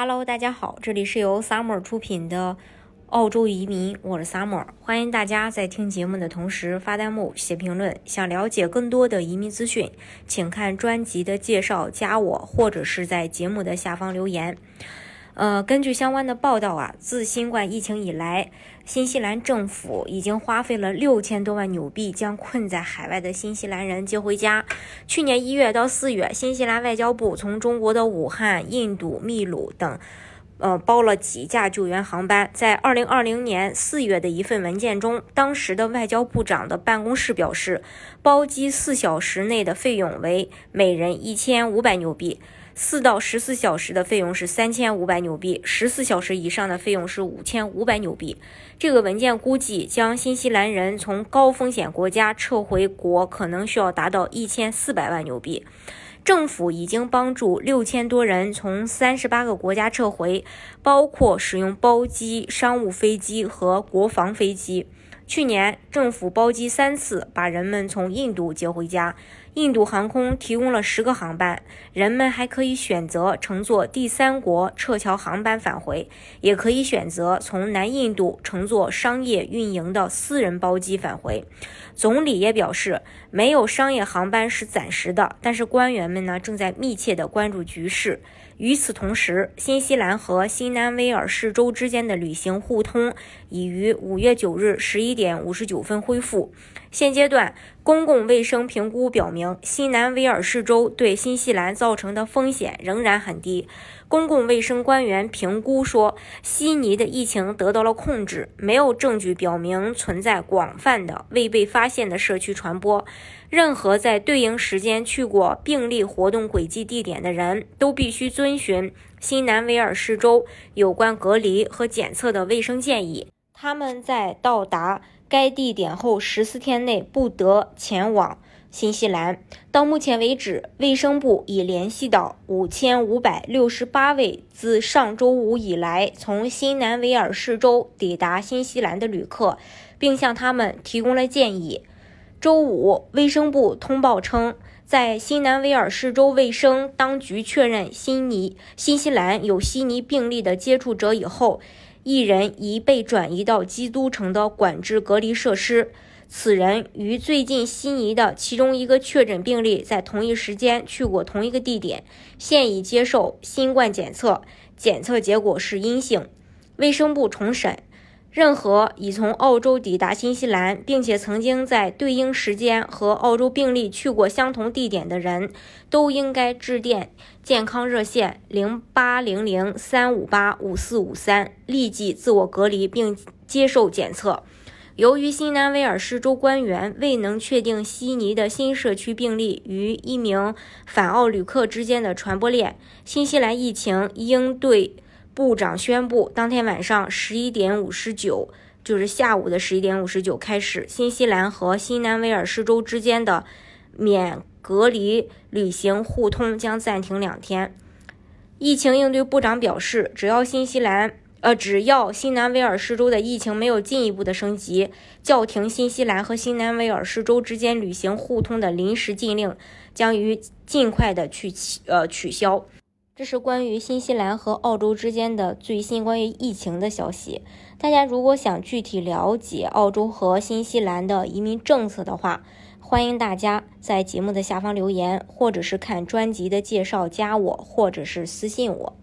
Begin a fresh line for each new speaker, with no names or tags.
Hello，大家好，这里是由 Summer 出品的澳洲移民，我是 Summer，欢迎大家在听节目的同时发弹幕、写评论。想了解更多的移民资讯，请看专辑的介绍，加我或者是在节目的下方留言。呃，根据相关的报道啊，自新冠疫情以来，新西兰政府已经花费了六千多万纽币，将困在海外的新西兰人接回家。去年一月到四月，新西兰外交部从中国的武汉、印度、秘鲁等，呃，包了几架救援航班。在二零二零年四月的一份文件中，当时的外交部长的办公室表示，包机四小时内的费用为每人一千五百纽币。四到十四小时的费用是三千五百纽币，十四小时以上的费用是五千五百纽币。这个文件估计，将新西兰人从高风险国家撤回国可能需要达到一千四百万纽币。政府已经帮助六千多人从三十八个国家撤回，包括使用包机、商务飞机和国防飞机。去年，政府包机三次把人们从印度接回家。印度航空提供了十个航班，人们还可以选择乘坐第三国撤侨航班返回，也可以选择从南印度乘坐商业运营的私人包机返回。总理也表示，没有商业航班是暂时的，但是官员们呢正在密切的关注局势。与此同时，新西兰和新南威尔士州之间的旅行互通已于五月九日十一点五十九分恢复。现阶段，公共卫生评估表明，新南威尔士州对新西兰造成的风险仍然很低。公共卫生官员评估说，悉尼的疫情得到了控制，没有证据表明存在广泛的未被发现的社区传播。任何在对应时间去过病例活动轨迹地点的人都必须遵循新南威尔士州有关隔离和检测的卫生建议。他们在到达该地点后十四天内不得前往。新西兰到目前为止，卫生部已联系到五千五百六十八位自上周五以来从新南威尔士州抵达新西兰的旅客，并向他们提供了建议。周五，卫生部通报称，在新南威尔士州卫生当局确认悉尼新西兰有悉尼病例的接触者以后，一人已被转移到基督城的管制隔离设施。此人与最近悉尼的其中一个确诊病例在同一时间去过同一个地点，现已接受新冠检测，检测结果是阴性。卫生部重审，任何已从澳洲抵达新西兰，并且曾经在对应时间和澳洲病例去过相同地点的人，都应该致电健康热线零八零零三五八五四五三，立即自我隔离并接受检测。由于新南威尔士州官员未能确定悉尼的新社区病例与一名返澳旅客之间的传播链，新西兰疫情应对部长宣布，当天晚上十一点五十九，就是下午的十一点五十九开始，新西兰和新南威尔士州之间的免隔离旅行互通将暂停两天。疫情应对部长表示，只要新西兰。呃，只要新南威尔士州的疫情没有进一步的升级，叫停新西兰和新南威尔士州之间旅行互通的临时禁令将于尽快的去呃取消。这是关于新西兰和澳洲之间的最新关于疫情的消息。大家如果想具体了解澳洲和新西兰的移民政策的话，欢迎大家在节目的下方留言，或者是看专辑的介绍加我，或者是私信我。